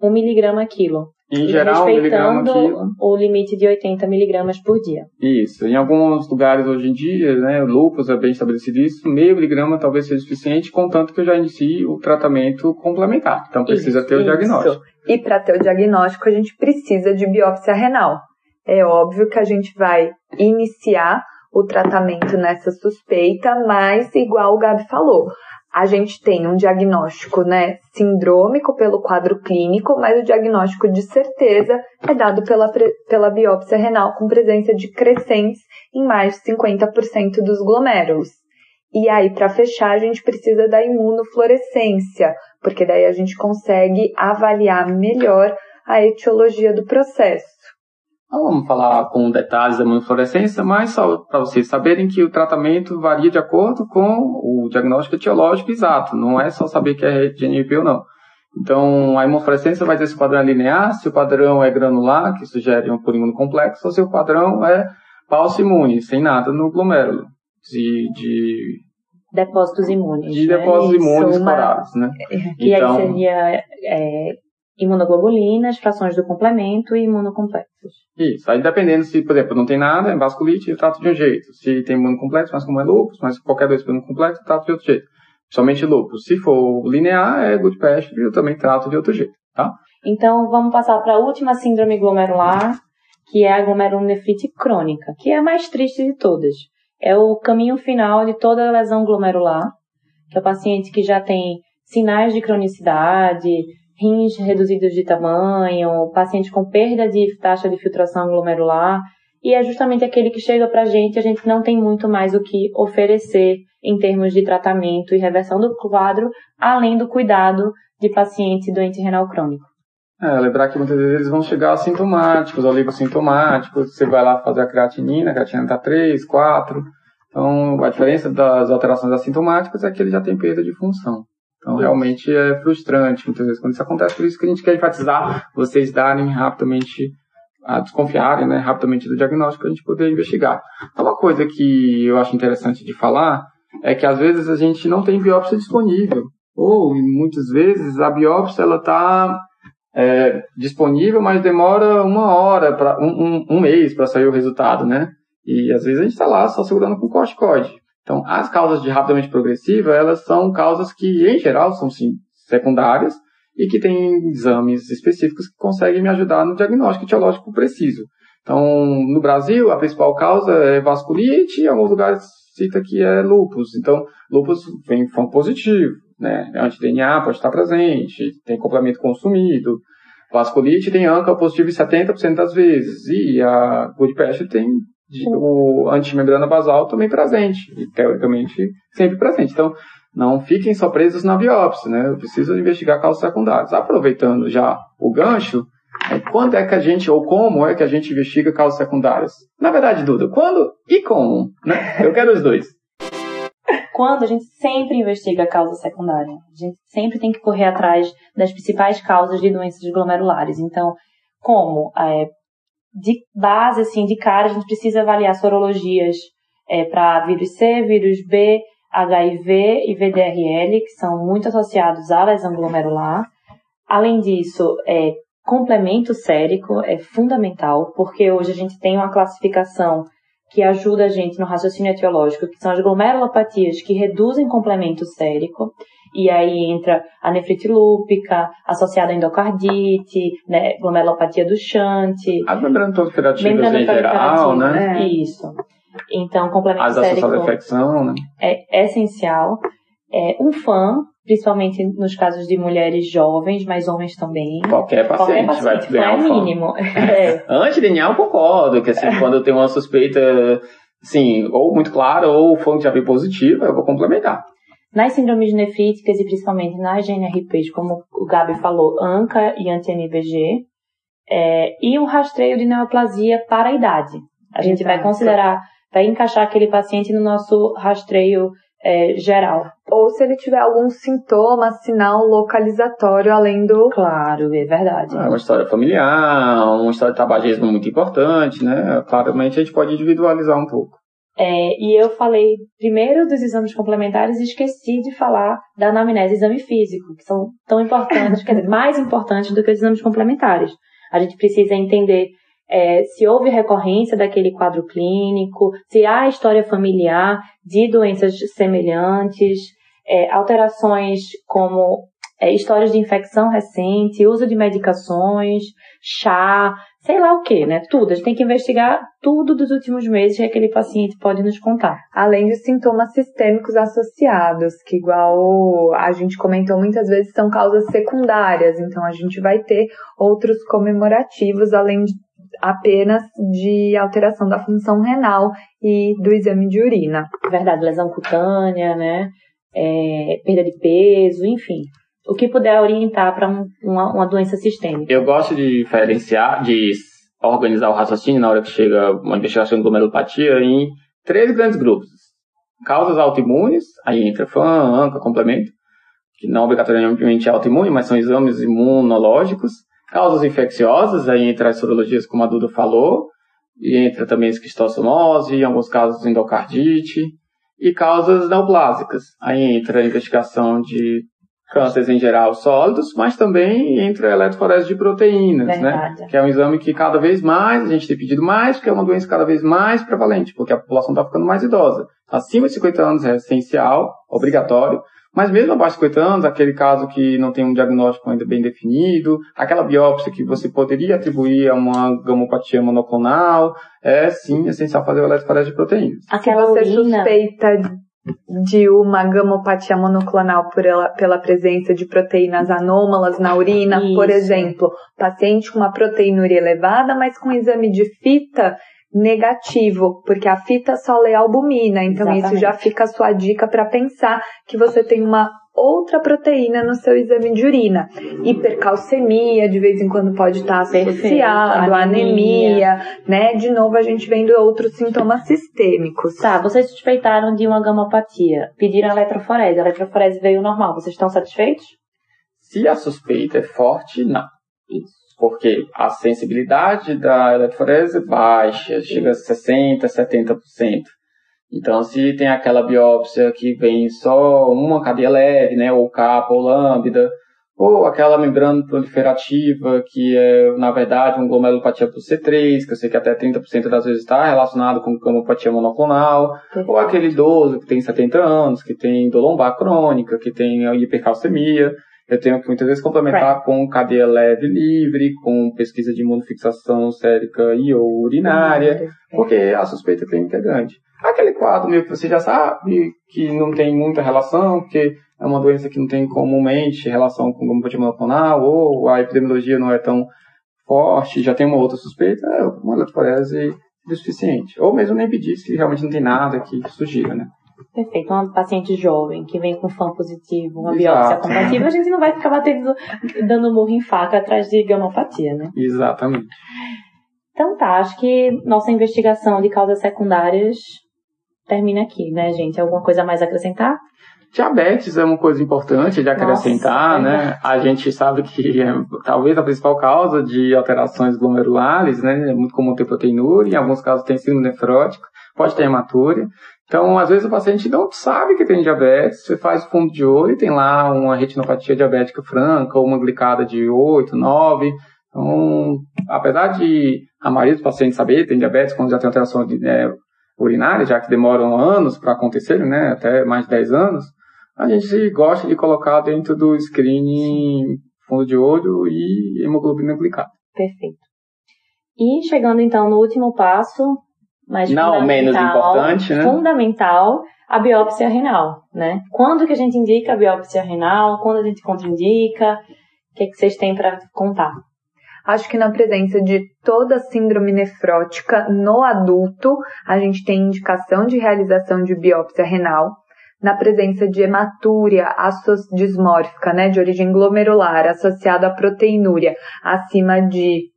1 miligrama quilo. Em geral, respeitando o limite de 80 miligramas por dia. Isso. Em alguns lugares hoje em dia, né, o lúpus é bem estabelecido isso, meio miligrama talvez seja suficiente, contanto que eu já inicie o tratamento complementar. Então precisa isso, ter o isso. diagnóstico. E para ter o diagnóstico, a gente precisa de biópsia renal. É óbvio que a gente vai iniciar o tratamento nessa suspeita, mas igual o Gabi falou, a gente tem um diagnóstico, né, sindrômico pelo quadro clínico, mas o diagnóstico de certeza é dado pela, pela biópsia renal com presença de crescentes em mais de 50% dos glomérulos. E aí, para fechar, a gente precisa da imunofluorescência, porque daí a gente consegue avaliar melhor a etiologia do processo. Não vamos falar com detalhes da imunofluorescência, mas só para vocês saberem que o tratamento varia de acordo com o diagnóstico etiológico exato. Não é só saber que é GNP ou não. Então, a imunofluorescência vai ter se o padrão é linear, se o padrão é granular, que sugere um purímuno complexo, ou se o padrão é falso imune, sem nada no glomérulo. De, de depósitos imunes. De né? depósitos imunes uma... né? E então, aí seria é, imunoglobulinas, frações do complemento e imunocomplexos. Isso. Aí dependendo se, por exemplo, não tem nada, é vasculite, eu trato de um jeito. Se tem imunocomplexo, mas como é lúpus, mas qualquer dois imunocomplexo, eu trato de outro jeito. Somente lúpus. Se for linear, é good eu também trato de outro jeito, tá? Então, vamos passar para a última síndrome glomerular, que é a glomerulonefrite crônica, que é a mais triste de todas. É o caminho final de toda lesão glomerular, que é o paciente que já tem sinais de cronicidade, rins reduzidos de tamanho, paciente com perda de taxa de filtração glomerular, e é justamente aquele que chega para a gente, a gente não tem muito mais o que oferecer em termos de tratamento e reversão do quadro, além do cuidado de paciente doente renal crônico. É, lembrar que muitas vezes eles vão chegar assintomáticos, oligossintomáticos, você vai lá fazer a creatinina, a creatinina está 3, 4, então a diferença das alterações assintomáticas é que ele já tem perda de função. Então, realmente é frustrante muitas vezes quando isso acontece. Por isso que a gente quer enfatizar vocês darem rapidamente, a desconfiarem né, rapidamente do diagnóstico para a gente poder investigar. Então, uma coisa que eu acho interessante de falar é que às vezes a gente não tem biópsia disponível. Ou, muitas vezes, a biópsia ela está é, disponível, mas demora uma hora, pra, um, um, um mês para sair o resultado, né? E às vezes a gente está lá só segurando com corticoide. Então, as causas de rapidamente progressiva, elas são causas que, em geral, são sim secundárias e que têm exames específicos que conseguem me ajudar no diagnóstico etiológico preciso. Então, no Brasil, a principal causa é vasculite, em alguns lugares cita que é lúpus. Então, lúpus vem em forma positivo, né? Anti-DNA pode estar presente, tem complemento consumido. Vasculite tem ANCA positivo em 70% das vezes. E a good tem o antimembrana basal também presente, e teoricamente sempre presente. Então, não fiquem só presos na biópsia, né? Eu preciso investigar causas secundárias. Aproveitando já o gancho, é, quando é que a gente, ou como é que a gente investiga causas secundárias? Na verdade, Duda, quando e como? Né? Eu quero os dois. Quando a gente sempre investiga a causa secundária. A gente sempre tem que correr atrás das principais causas de doenças glomerulares. Então, como? É, de base, assim, de cara, a gente precisa avaliar sorologias é, para vírus C, vírus B, HIV e VDRL, que são muito associados à lesão glomerular. Além disso, é, complemento sérico é fundamental, porque hoje a gente tem uma classificação que ajuda a gente no raciocínio etiológico, que são as glomerulopatias que reduzem complemento sérico e aí entra a nefrite lúpica, associada à endocardite, né, glomerulopatia do Shunt. As membranoproliferativas em geral, né? É. Isso. Então, complemento As associadas à infecção, né? É essencial. É, um fã, principalmente nos casos de mulheres jovens, mas homens também. Qualquer paciente, Qualquer paciente vai ganhar é um mínimo. É. Antes de eu concordo, que assim, quando eu tenho uma suspeita, sim, ou muito clara, ou fã já veio positiva, eu vou complementar. Nas síndromes nefríticas e principalmente nas GNRPs, como o Gabi falou, ANCA e anti-NBG, é, e um rastreio de neoplasia para a idade. A gente Exato. vai considerar, vai encaixar aquele paciente no nosso rastreio é, geral. Ou se ele tiver algum sintoma, sinal localizatório além do. Claro, é verdade. É uma história familiar, uma história de tabagismo muito importante, né? Claramente a gente pode individualizar um pouco. É, e eu falei primeiro dos exames complementares e esqueci de falar da anamnese e exame físico, que são tão importantes, quer dizer, mais importantes do que os exames complementares. A gente precisa entender é, se houve recorrência daquele quadro clínico, se há história familiar de doenças semelhantes, é, alterações como é, histórias de infecção recente, uso de medicações, chá, sei lá o que, né? Tudo. A gente tem que investigar tudo dos últimos meses que aquele paciente pode nos contar. Além de sintomas sistêmicos associados, que igual a gente comentou muitas vezes são causas secundárias, então a gente vai ter outros comemorativos além de apenas de alteração da função renal e do exame de urina. Verdade, lesão cutânea, né? É, perda de peso, enfim. O que puder orientar para um, uma, uma doença sistêmica. Eu gosto de diferenciar, de organizar o raciocínio na hora que chega uma investigação de glomerulopatia em três grandes grupos. Causas autoimunes, aí entra FAM, ANCA, complemento, que não obrigatoriamente é autoimune, mas são exames imunológicos. Causas infecciosas, aí entra as sorologias, como a Duda falou, e entra também esquistossomose, em alguns casos endocardite, e causas neoplásicas. Aí entra a investigação de cânceres em geral sólidos, mas também entra a eletroforese de proteínas, né? Verdade. né? Que é um exame que cada vez mais a gente tem pedido mais, porque é uma doença cada vez mais prevalente, porque a população está ficando mais idosa. Acima de 50 anos é essencial, obrigatório, mas mesmo abaixo de 50 anos, aquele caso que não tem um diagnóstico ainda bem definido, aquela biópsia que você poderia atribuir a uma gamopatia monoclonal, é sim essencial fazer o eletroforese de proteínas. Aquela você urina... suspeita de uma gamopatia monoclonal por ela, pela presença de proteínas anômalas na urina, Isso. por exemplo, paciente com uma proteinúria elevada, mas com exame de fita negativo, porque a fita só lê albumina, então Exatamente. isso já fica a sua dica para pensar que você tem uma outra proteína no seu exame de urina. Hipercalcemia, de vez em quando pode estar associado, anemia. anemia, né? De novo, a gente vendo outros sintomas sistêmicos. Tá, vocês suspeitaram de uma gamopatia, pediram a eletroforese, a eletroforese veio normal, vocês estão satisfeitos? Se a suspeita é forte, não. Isso porque a sensibilidade da eletroforese baixa, chega a 60%, 70%. Então, se tem aquela biópsia que vem só uma cadeia leve, né, ou capa ou lambda, ou aquela membrana proliferativa, que é, na verdade, um glomerulopatia por C3, que eu sei que até 30% das vezes está relacionado com gamopatia monoclonal, ou aquele idoso que tem 70 anos, que tem dor lombar crônica, que tem hipercalcemia, eu tenho que muitas vezes complementar right. com cadeia leve livre, com pesquisa de imunofixação sérica e ou urinária, porque a suspeita clínica é grande. Aquele quadro meio que você já sabe que não tem muita relação, porque é uma doença que não tem comumente relação com gamopatia monoclonal, ou a epidemiologia não é tão forte, já tem uma outra suspeita, é uma eletroforese suficiente. Ou mesmo nem pedir se realmente não tem nada que sugira, né? Perfeito. Uma paciente jovem que vem com fã positivo, uma Exato. biópsia compatível, a gente não vai ficar batendo, dando murro em faca atrás de gamopatia, né? Exatamente. Então tá, acho que nossa investigação de causas secundárias termina aqui, né, gente? Alguma coisa mais a acrescentar? Diabetes é uma coisa importante de acrescentar, Nossa, né? A gente sabe que é, talvez a principal causa de alterações glomerulares, né? É muito comum ter proteinúria, em alguns casos tem síndrome nefrótica, pode ter hematúria. Então, às vezes o paciente não sabe que tem diabetes, você faz o fundo de olho e tem lá uma retinopatia diabética franca ou uma glicada de 8, 9. Então, apesar de a maioria dos pacientes saber que tem diabetes quando já tem alteração né, urinária, já que demoram anos para acontecer, né, até mais de 10 anos, a gente gosta de colocar dentro do screening fundo de olho e hemoglobina glicada. Perfeito. E chegando então no último passo, mas não menos importante, né? Fundamental, a biópsia renal, né? Quando que a gente indica a biópsia renal? Quando a gente contraindica? O que, é que vocês têm para contar? Acho que na presença de toda síndrome nefrótica no adulto, a gente tem indicação de realização de biópsia renal. Na presença de hematúria dismórfica, né, de origem glomerular, associada à proteinúria, acima de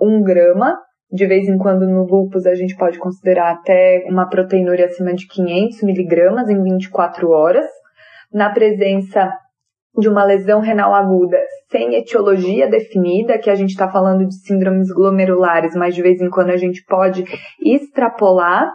1 grama. De vez em quando no lúpus a gente pode considerar até uma proteinúria acima de 500 miligramas em 24 horas. Na presença de uma lesão renal aguda sem etiologia definida, que a gente está falando de síndromes glomerulares, mas de vez em quando a gente pode extrapolar.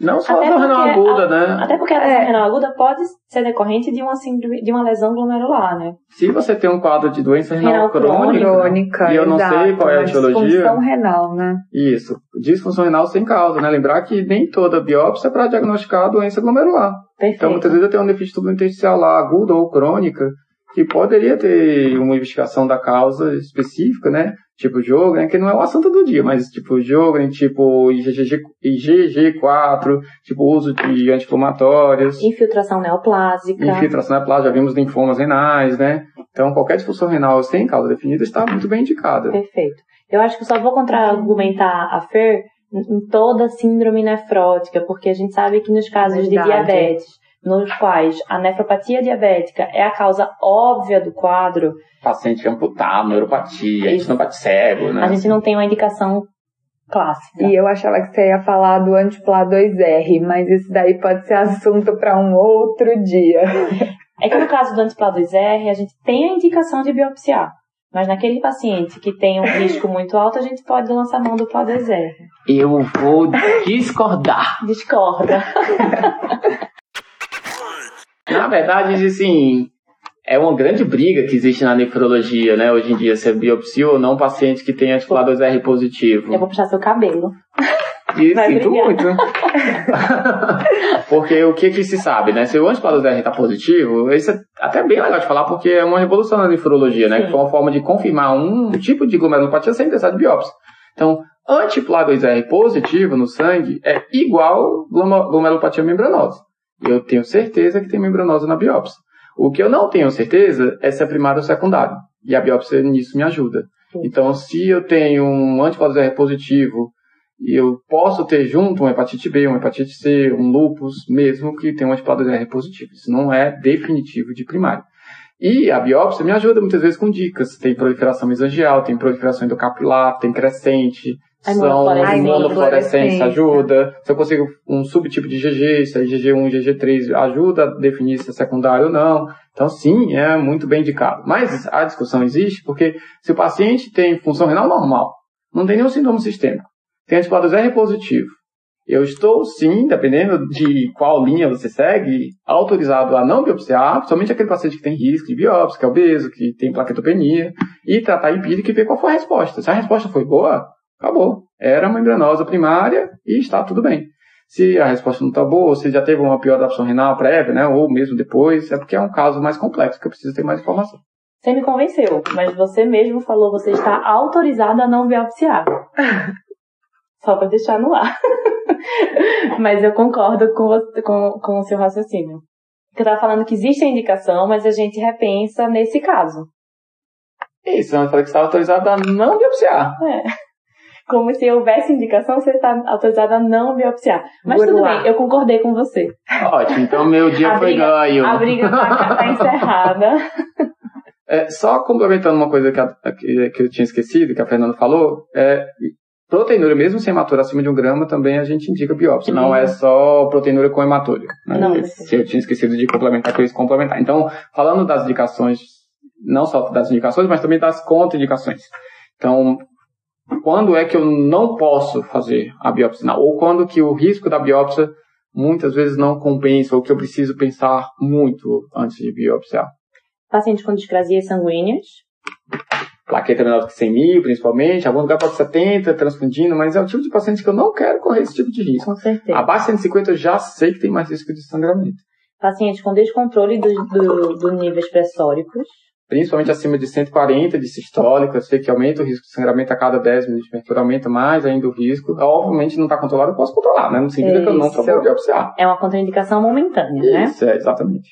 Não só a lesão renal aguda, a, né? Até porque a é. renal aguda pode ser decorrente de uma, síndrome, de uma lesão glomerular, né? Se você tem um quadro de doença renal, renal crônica, crônica, e eu não exato, sei qual é a etiologia. Disfunção renal, né? Isso. Disfunção renal sem causa, né? Lembrar que nem toda biópsia é para diagnosticar a doença glomerular. Perfeito. Então, muitas vezes eu tenho um defeito intersticial lá, aguda ou crônica, que poderia ter uma investigação da causa específica, né? Tipo jogo, né? Que não é o assunto do dia, mas tipo jogo, né? tipo IgG, IgG4, tipo uso de anti-inflamatórios. Infiltração neoplásica. Infiltração neoplásica, já vimos linfomas renais, né? Então qualquer disfunção renal sem causa definida está muito bem indicada. Perfeito. Eu acho que só vou contra-argumentar a Fer em toda síndrome nefrótica, porque a gente sabe que nos casos Verdade. de diabetes nos quais a nefropatia diabética é a causa óbvia do quadro. Paciente amputado, neuropatia, a gente não bate cego, né? A gente não tem uma indicação clássica. E eu achava que você ia falar do Antipla 2R, mas isso daí pode ser assunto para um outro dia. É que no caso do Antipla 2R, a gente tem a indicação de biopsiar. Mas naquele paciente que tem um risco muito alto, a gente pode lançar mão do Pla 2R. Eu vou discordar. Discorda. Na verdade, assim, é uma grande briga que existe na nefrologia, né? Hoje em dia, se é biopsia ou não paciente que tem anticolar 2R positivo. Eu vou puxar seu cabelo. E Vai sinto brigar. muito. porque o que que se sabe, né? Se o anticolar 2R está positivo, isso é até bem legal de falar, porque é uma revolução na nefrologia, né? Sim. Que foi uma forma de confirmar um tipo de glomerulopatia sem precisar de biópsia. Então, anticolar 2R positivo no sangue é igual glomerulopatia membranosa. Eu tenho certeza que tem membranose na biópsia. O que eu não tenho certeza é se é primário ou secundário. E a biópsia nisso me ajuda. Sim. Então, se eu tenho um anticorpos R positivo, e eu posso ter junto um hepatite B, um hepatite C, um lúpus, mesmo que tenha um anticorpos R positivo. Isso não é definitivo de primário. E a biópsia me ajuda muitas vezes com dicas. Tem proliferação mesangial, tem proliferação endocapilar, tem crescente, a são imunofluorescência ajuda. Se eu consigo um subtipo de GG, se é GG1 GG3, ajuda a definir se é secundário ou não. Então, sim, é muito bem indicado. Mas a discussão existe porque se o paciente tem função renal normal, não tem nenhum sintoma sistêmico, tem anticorpos R positivo, eu estou, sim, dependendo de qual linha você segue, autorizado a não biopsiar, somente aquele paciente que tem risco de biópsia, que é obeso, que tem plaquetopenia, e tratar empírico e ver qual foi a resposta. Se a resposta foi boa, Acabou. Era membranosa primária e está tudo bem. Se a resposta não está boa, ou se já teve uma pior adaptação renal prévia, né, ou mesmo depois, é porque é um caso mais complexo que eu preciso ter mais informação. Você me convenceu, mas você mesmo falou que você está autorizado a não biopsiar. Só para deixar no ar. mas eu concordo com, você, com, com o seu raciocínio. Eu estava falando que existe a indicação, mas a gente repensa nesse caso. Isso, eu falei que estava autorizado a não biopsiar. É como se houvesse indicação, você está autorizado a não biopsiar. Mas tudo bem, eu concordei com você. Ótimo, então meu dia a foi briga, ganho. A briga está tá encerrada. É, só complementando uma coisa que, a, que, que, eu tinha esquecido, que a Fernanda falou, é proteinúria, mesmo sem hematura acima de um grama, também a gente indica biópsia. Não é só proteinúria com hematura. Né? Não, Se eu tinha esquecido de complementar, que eu ia complementar. Então, falando das indicações, não só das indicações, mas também das contraindicações. Então, quando é que eu não posso fazer a biópsia ou quando que o risco da biópsia muitas vezes não compensa ou que eu preciso pensar muito antes de biopsiar. Pacientes com discrasias sanguíneas. Plaqueta menor que 100 mil, principalmente. Algum lugar pode 70, transfundindo, mas é o tipo de paciente que eu não quero correr esse tipo de risco. Com certeza. Abaixo de 150 eu já sei que tem mais risco de sangramento. Pacientes com descontrole dos do, do níveis pressóricos principalmente acima de 140 de sistólica, eu sei que aumenta o risco de sangramento a cada 10 minutos de mercúrio, aumenta mais ainda o risco. Obviamente não está controlado, eu posso controlar, né? No sentido Isso. que eu não estou biopsiar. É uma contraindicação momentânea, né? Isso, é, exatamente.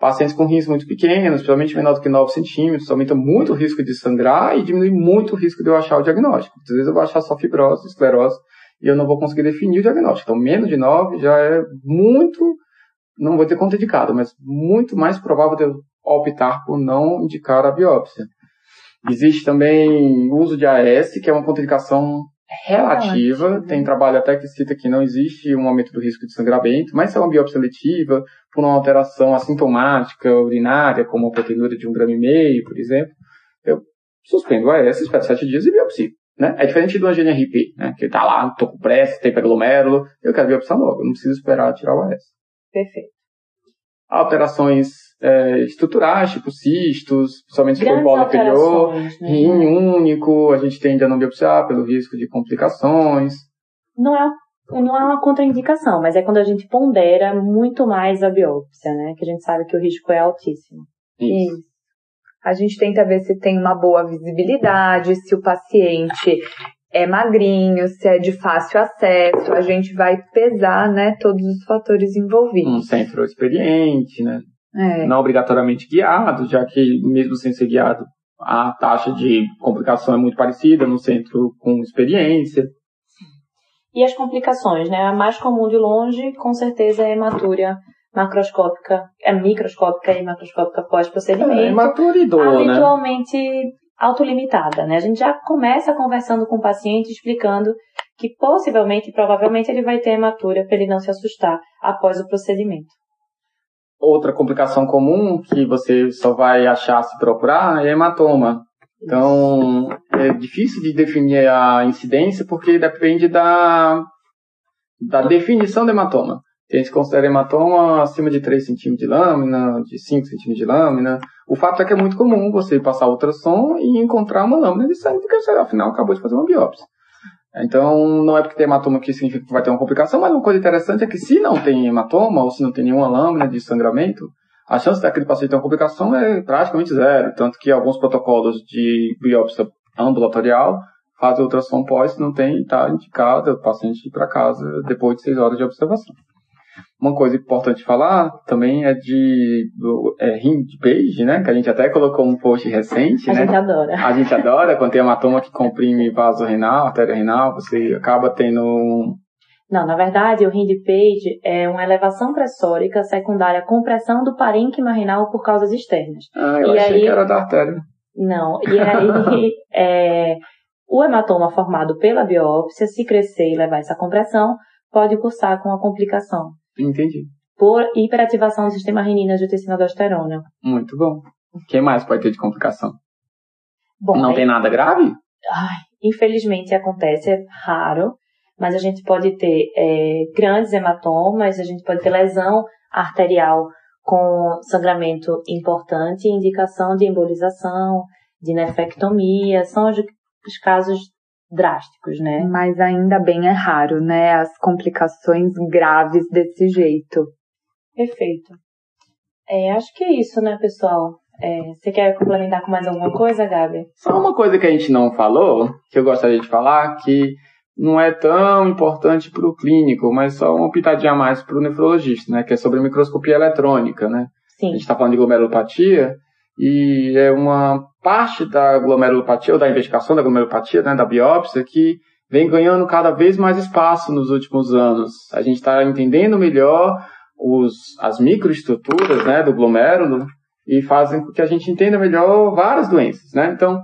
Pacientes com rins muito pequenos, principalmente menor do que 9 centímetros, aumenta muito o risco de sangrar e diminui muito o risco de eu achar o diagnóstico. Às vezes eu vou achar só fibrose, esclerose, e eu não vou conseguir definir o diagnóstico. Então, menos de 9 já é muito, não vou ter contraindicado, mas muito mais provável de eu optar por não indicar a biópsia. Existe também o uso de AS, que é uma contraindicação relativa. Relativa. Tem trabalho até que cita que não existe um aumento do risco de sangramento, mas se é uma biópsia seletiva, por uma alteração assintomática urinária, como a proteinúria de um grama e meio, por exemplo, eu suspendo o AS, espero sete dias e biopsia. Né? É diferente do GNRP, né? que está lá, tô com pressa, tem peglomérulo, eu quero biopsiar logo, eu não preciso esperar tirar o AS. Perfeito. Alterações é, estruturais, tipo cistos, principalmente for polo inferior, né? rim único, a gente tende a não biopsiar pelo risco de complicações. Não é, não é uma contraindicação, mas é quando a gente pondera muito mais a biópsia, né? Que a gente sabe que o risco é altíssimo. Isso. Isso. A gente tenta ver se tem uma boa visibilidade, se o paciente é magrinho, se é de fácil acesso, a gente vai pesar, né, todos os fatores envolvidos. Um centro experiente, né? É. Não obrigatoriamente guiado, já que mesmo sem ser guiado, a taxa de complicação é muito parecida no centro com experiência. E as complicações, né? A mais comum de longe, com certeza, é a hematúria macroscópica, é microscópica e macroscópica pós-procedimento. É, hematúria e dor, né? habitualmente né? Autolimitada, né? A gente já começa conversando com o paciente explicando que possivelmente, provavelmente, ele vai ter hematúria para ele não se assustar após o procedimento. Outra complicação comum que você só vai achar se procurar é hematoma. Então, é difícil de definir a incidência porque depende da, da definição do hematoma. A gente considera hematoma acima de 3 centímetros de lâmina, de 5 centímetros de lâmina. O fato é que é muito comum você passar ultrassom e encontrar uma lâmina de sangue, porque você, afinal, acabou de fazer uma biópsia. Então, não é porque tem hematoma que significa que vai ter uma complicação, mas uma coisa interessante é que se não tem hematoma, ou se não tem nenhuma lâmina de sangramento, a chance daquele paciente ter uma complicação é praticamente zero. Tanto que alguns protocolos de biópsia ambulatorial fazem ultrassom pós, se não tem, está indicado o paciente ir para casa depois de seis horas de observação. Uma coisa importante falar também é de do, é, page, né? Que a gente até colocou um post recente, a né? A gente adora. A gente adora quando tem hematoma que comprime vaso renal, artéria renal, você acaba tendo não, na verdade, o page é uma elevação pressórica secundária à compressão do parênquima renal por causas externas. Ah, eu e achei aí... que era da artéria. Não, e aí é, o hematoma formado pela biópsia, se crescer e levar essa compressão, pode cursar com a complicação. Entendi. Por hiperativação do sistema renina angiotensina aldosterona. Muito bom. O que mais pode ter de complicação? Bom, Não aí... tem nada grave? Ai, infelizmente acontece, é raro, mas a gente pode ter é, grandes hematomas, a gente pode ter lesão arterial com sangramento importante, indicação de embolização, de nefectomia, são os, os casos drásticos, né? Mas ainda bem é raro, né? As complicações graves desse jeito. Perfeito. É, acho que é isso, né, pessoal? É, você quer complementar com mais alguma coisa, Gabi? Só uma coisa que a gente não falou, que eu gostaria de falar, que não é tão importante para o clínico, mas só uma pitadinha a mais para o nefrologista, né? Que é sobre microscopia eletrônica, né? Sim. A gente está falando de glomerulopatia e é uma parte da glomerulopatia, ou da investigação da glomerulopatia, né, da biópsia, que vem ganhando cada vez mais espaço nos últimos anos. A gente está entendendo melhor os, as microestruturas né, do glomérulo e fazem com que a gente entenda melhor várias doenças. Né? Então,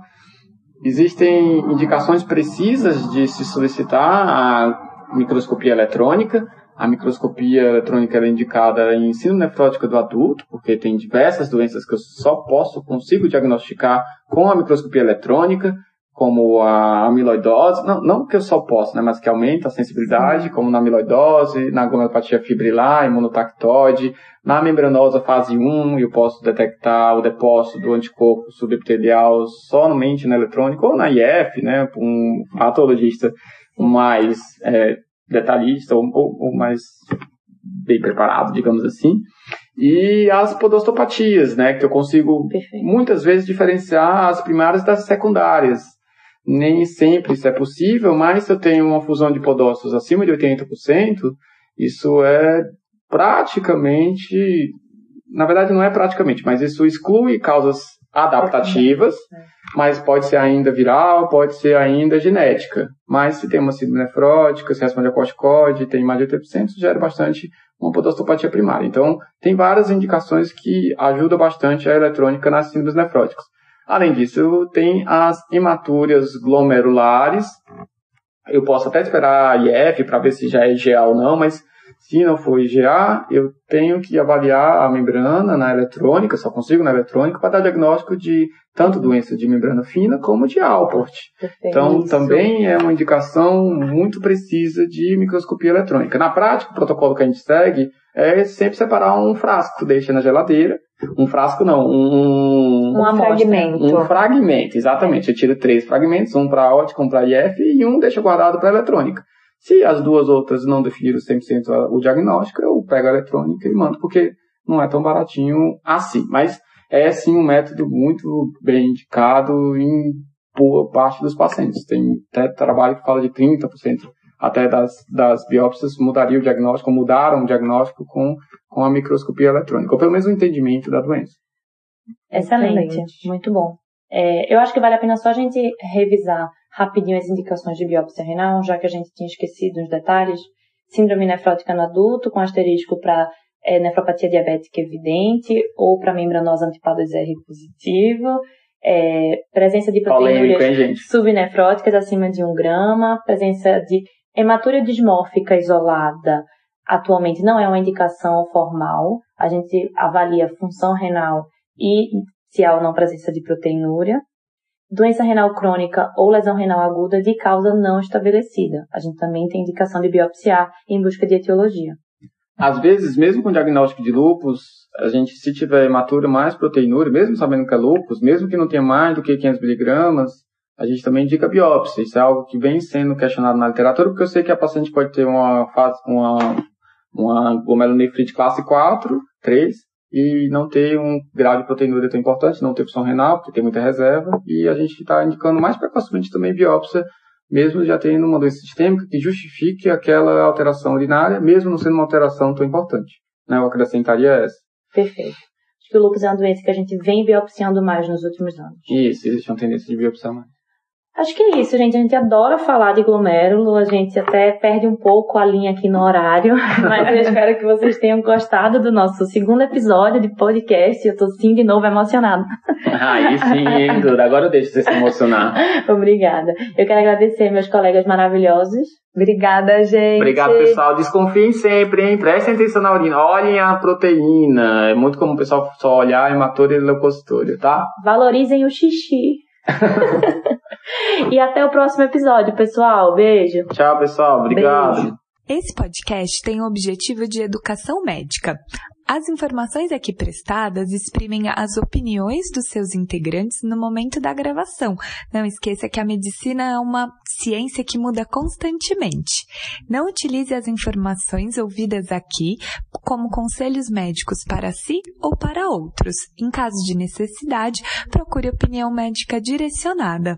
existem indicações precisas de se solicitar a microscopia eletrônica, a microscopia eletrônica é indicada em ensino nefrótico do adulto, porque tem diversas doenças que eu só posso, consigo diagnosticar com a microscopia eletrônica, como a amiloidose, não, não que eu só posso, né, mas que aumenta a sensibilidade, como na amiloidose, na glomerulopatia fibrilar, imunotactoide, na membranosa fase 1, eu posso detectar o depósito do anticorpo subepitelial somente na eletrônica, ou na IF, né, um patologista mais é, detalhista ou, ou, ou mais bem preparado, digamos assim. E as podostopatias, né, que eu consigo Perfeito. muitas vezes diferenciar as primárias das secundárias. Nem sempre isso é possível, mas se eu tenho uma fusão de podócitos acima de 80%, isso é praticamente, na verdade não é praticamente, mas isso exclui causas adaptativas, é. mas pode ser ainda viral, pode ser ainda genética. Mas se tem uma síndrome nefrótica, se responde a corticoide, tem mais de 80%, isso gera bastante uma podostopatia primária. Então, tem várias indicações que ajudam bastante a eletrônica nas síndromes nefróticas. Além disso, tem as hematúrias glomerulares. Eu posso até esperar a IF para ver se já é IgA ou não, mas se não for IgA, eu tenho que avaliar a membrana na eletrônica, só consigo na eletrônica, para dar diagnóstico de tanto doença de membrana fina como de Alport. Então, Isso. também é uma indicação muito precisa de microscopia eletrônica. Na prática, o protocolo que a gente segue é sempre separar um frasco, deixa na geladeira. Um frasco não, um, um, um fragmento. Um fragmento, exatamente. Eu tiro três fragmentos, um para ótica, um para IF e um deixa guardado para eletrônica. Se as duas outras não definiram 100% o diagnóstico, eu pego a eletrônica e mando, porque não é tão baratinho assim. Mas é sim um método muito bem indicado em boa parte dos pacientes. Tem até trabalho que fala de 30% até das, das biópsias mudaria o diagnóstico, mudaram o diagnóstico com, com a microscopia eletrônica, ou pelo menos o entendimento da doença. Excelente, Excelente. muito bom. É, eu acho que vale a pena só a gente revisar rapidinho as indicações de biópsia renal, já que a gente tinha esquecido uns detalhes. Síndrome nefrótica no adulto, com asterisco para é, nefropatia diabética evidente, ou para membranosa antipadose R positivo, é, presença de proteinúrias subnefróticas acima de 1 grama, presença de hematúria dismórfica isolada, atualmente não é uma indicação formal. A gente avalia função renal e se há ou não presença de proteinúria doença renal crônica ou lesão renal aguda de causa não estabelecida. A gente também tem indicação de biopsiar em busca de etiologia. Às vezes, mesmo com diagnóstico de lúpus, a gente, se tiver hematúria mais proteinúria, mesmo sabendo que é lúpus, mesmo que não tenha mais do que 500 miligramas, a gente também indica biópsia. Isso é algo que vem sendo questionado na literatura, porque eu sei que a paciente pode ter uma, uma, uma glomerulonefrite classe 4, 3, e não ter um grau de proteinúria tão importante, não ter função renal, porque tem muita reserva, e a gente está indicando mais precocemente também biópsia, mesmo já tendo uma doença sistêmica que justifique aquela alteração urinária, mesmo não sendo uma alteração tão importante. Né? Eu acrescentaria essa. Perfeito. Acho que o lúpus é uma doença que a gente vem biopsiando mais nos últimos anos. Isso, existe uma tendência de biopsiar mais. Acho que é isso, gente. A gente adora falar de glomérulo, a gente até perde um pouco a linha aqui no horário, mas eu espero que vocês tenham gostado do nosso segundo episódio de podcast. Eu tô sim de novo emocionada. Aí sim, hein, Duda? Agora eu deixo você se emocionar. Obrigada. Eu quero agradecer meus colegas maravilhosos. Obrigada, gente. Obrigado, pessoal. Desconfiem sempre, hein? Prestem atenção na urina. Olhem a proteína. É muito comum o pessoal só olhar a hematúria e leucocitúria, tá? Valorizem o xixi. E até o próximo episódio, pessoal. Beijo. Tchau, pessoal. Obrigado. Beijo. Esse podcast tem o objetivo de educação médica. As informações aqui prestadas exprimem as opiniões dos seus integrantes no momento da gravação. Não esqueça que a medicina é uma ciência que muda constantemente. Não utilize as informações ouvidas aqui como conselhos médicos para si ou para outros. Em caso de necessidade, procure opinião médica direcionada.